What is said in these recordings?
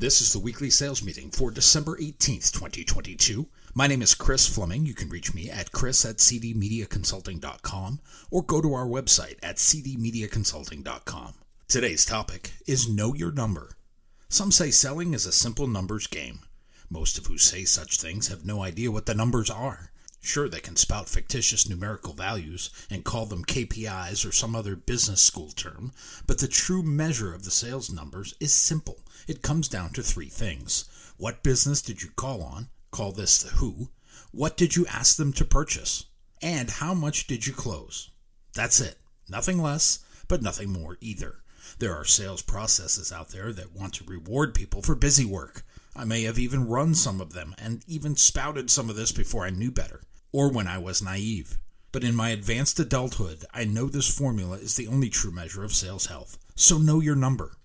This is the weekly sales meeting for December 18th, 2022. My name is Chris Fleming. You can reach me at chris at cdmediaconsulting.com or go to our website at cdmediaconsulting.com. Today's topic is Know Your Number. Some say selling is a simple numbers game. Most of who say such things have no idea what the numbers are. Sure, they can spout fictitious numerical values and call them KPIs or some other business school term, but the true measure of the sales numbers is simple. It comes down to three things. What business did you call on? Call this the who. What did you ask them to purchase? And how much did you close? That's it. Nothing less, but nothing more either. There are sales processes out there that want to reward people for busy work. I may have even run some of them and even spouted some of this before I knew better or when I was naive. But in my advanced adulthood, I know this formula is the only true measure of sales health. So know your number.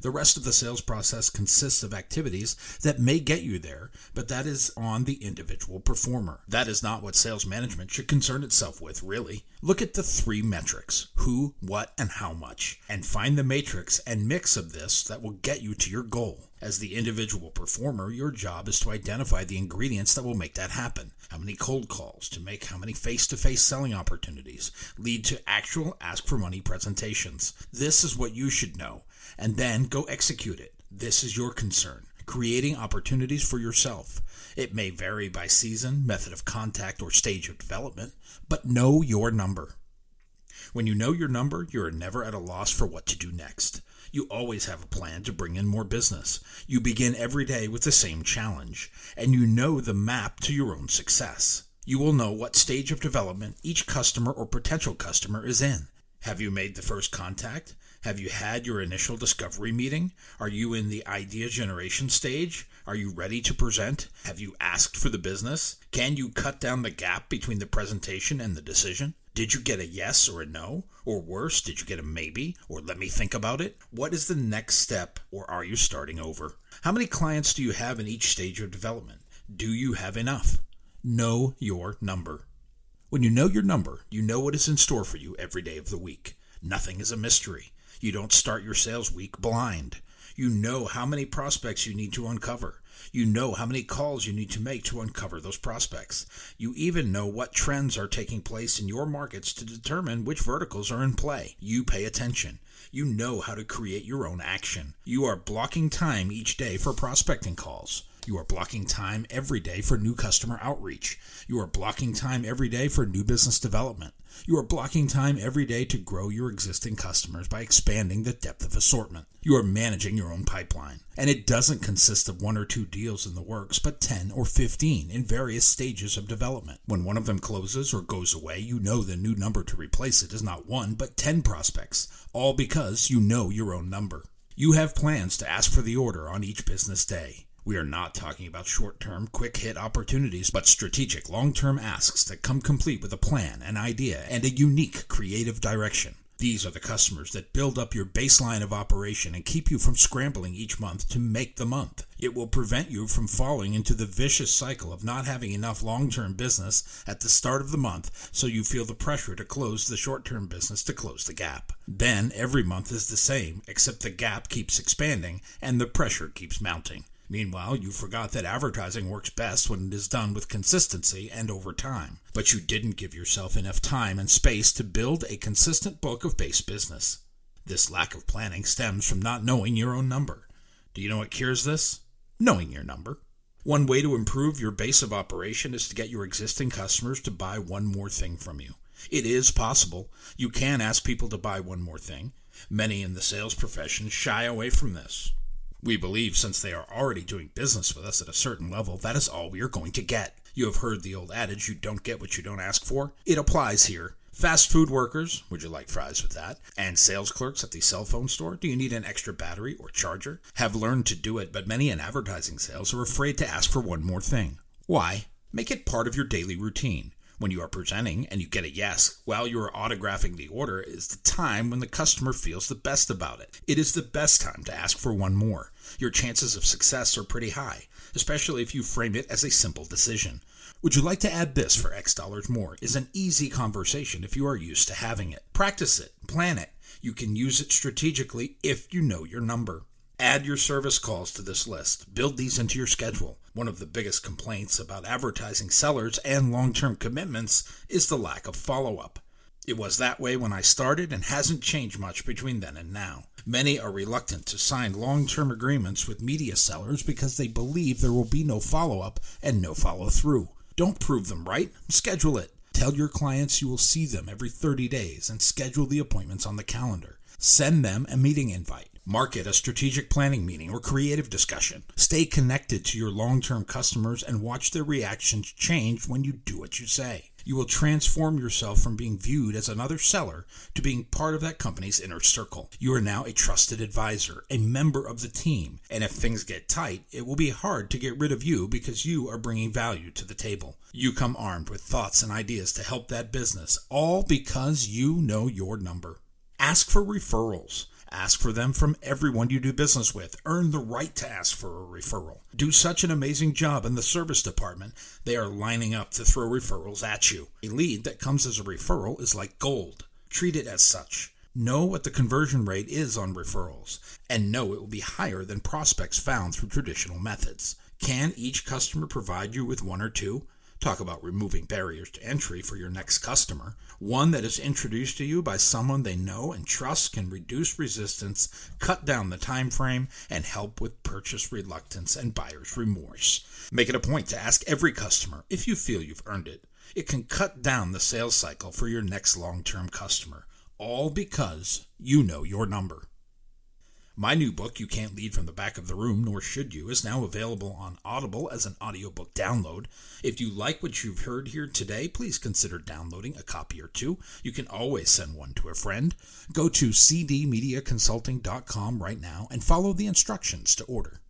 The rest of the sales process consists of activities that may get you there, but that is on the individual performer. That is not what sales management should concern itself with, really. Look at the three metrics who, what, and how much, and find the matrix and mix of this that will get you to your goal. As the individual performer, your job is to identify the ingredients that will make that happen. How many cold calls to make how many face to face selling opportunities lead to actual ask for money presentations. This is what you should know, and then go execute it. This is your concern creating opportunities for yourself. It may vary by season, method of contact, or stage of development, but know your number. When you know your number, you are never at a loss for what to do next. You always have a plan to bring in more business. You begin every day with the same challenge, and you know the map to your own success. You will know what stage of development each customer or potential customer is in. Have you made the first contact? Have you had your initial discovery meeting? Are you in the idea generation stage? Are you ready to present? Have you asked for the business? Can you cut down the gap between the presentation and the decision? Did you get a yes or a no? Or worse, did you get a maybe? Or let me think about it? What is the next step? Or are you starting over? How many clients do you have in each stage of development? Do you have enough? Know your number. When you know your number, you know what is in store for you every day of the week. Nothing is a mystery. You don't start your sales week blind. You know how many prospects you need to uncover. You know how many calls you need to make to uncover those prospects. You even know what trends are taking place in your markets to determine which verticals are in play. You pay attention. You know how to create your own action. You are blocking time each day for prospecting calls. You are blocking time every day for new customer outreach. You are blocking time every day for new business development. You are blocking time every day to grow your existing customers by expanding the depth of assortment. You are managing your own pipeline. And it doesn't consist of one or two deals in the works, but 10 or 15 in various stages of development. When one of them closes or goes away, you know the new number to replace it is not one, but 10 prospects, all because you know your own number. You have plans to ask for the order on each business day. We are not talking about short term, quick hit opportunities, but strategic, long term asks that come complete with a plan, an idea, and a unique creative direction. These are the customers that build up your baseline of operation and keep you from scrambling each month to make the month. It will prevent you from falling into the vicious cycle of not having enough long term business at the start of the month so you feel the pressure to close the short term business to close the gap. Then every month is the same, except the gap keeps expanding and the pressure keeps mounting. Meanwhile, you forgot that advertising works best when it is done with consistency and over time. But you didn't give yourself enough time and space to build a consistent book of base business. This lack of planning stems from not knowing your own number. Do you know what cures this? Knowing your number. One way to improve your base of operation is to get your existing customers to buy one more thing from you. It is possible. You can ask people to buy one more thing. Many in the sales profession shy away from this. We believe since they are already doing business with us at a certain level, that is all we are going to get. You have heard the old adage, you don't get what you don't ask for. It applies here. Fast food workers, would you like fries with that? And sales clerks at the cell phone store, do you need an extra battery or charger? Have learned to do it, but many in advertising sales are afraid to ask for one more thing. Why? Make it part of your daily routine. When you are presenting and you get a yes while you are autographing the order is the time when the customer feels the best about it. It is the best time to ask for one more. Your chances of success are pretty high, especially if you frame it as a simple decision. Would you like to add this for X dollars more? Is an easy conversation if you are used to having it. Practice it, plan it. You can use it strategically if you know your number. Add your service calls to this list. Build these into your schedule. One of the biggest complaints about advertising sellers and long term commitments is the lack of follow up. It was that way when I started and hasn't changed much between then and now. Many are reluctant to sign long term agreements with media sellers because they believe there will be no follow up and no follow through. Don't prove them right, schedule it. Tell your clients you will see them every 30 days and schedule the appointments on the calendar. Send them a meeting invite. Market a strategic planning meeting or creative discussion. Stay connected to your long term customers and watch their reactions change when you do what you say. You will transform yourself from being viewed as another seller to being part of that company's inner circle. You are now a trusted advisor, a member of the team, and if things get tight, it will be hard to get rid of you because you are bringing value to the table. You come armed with thoughts and ideas to help that business, all because you know your number. Ask for referrals. Ask for them from everyone you do business with. Earn the right to ask for a referral. Do such an amazing job in the service department, they are lining up to throw referrals at you. A lead that comes as a referral is like gold. Treat it as such. Know what the conversion rate is on referrals, and know it will be higher than prospects found through traditional methods. Can each customer provide you with one or two? Talk about removing barriers to entry for your next customer. One that is introduced to you by someone they know and trust can reduce resistance, cut down the time frame, and help with purchase reluctance and buyer's remorse. Make it a point to ask every customer if you feel you've earned it. It can cut down the sales cycle for your next long term customer, all because you know your number. My new book, You Can't Lead from the Back of the Room, Nor Should You, is now available on Audible as an audiobook download. If you like what you've heard here today, please consider downloading a copy or two. You can always send one to a friend. Go to cdmediaconsulting.com right now and follow the instructions to order.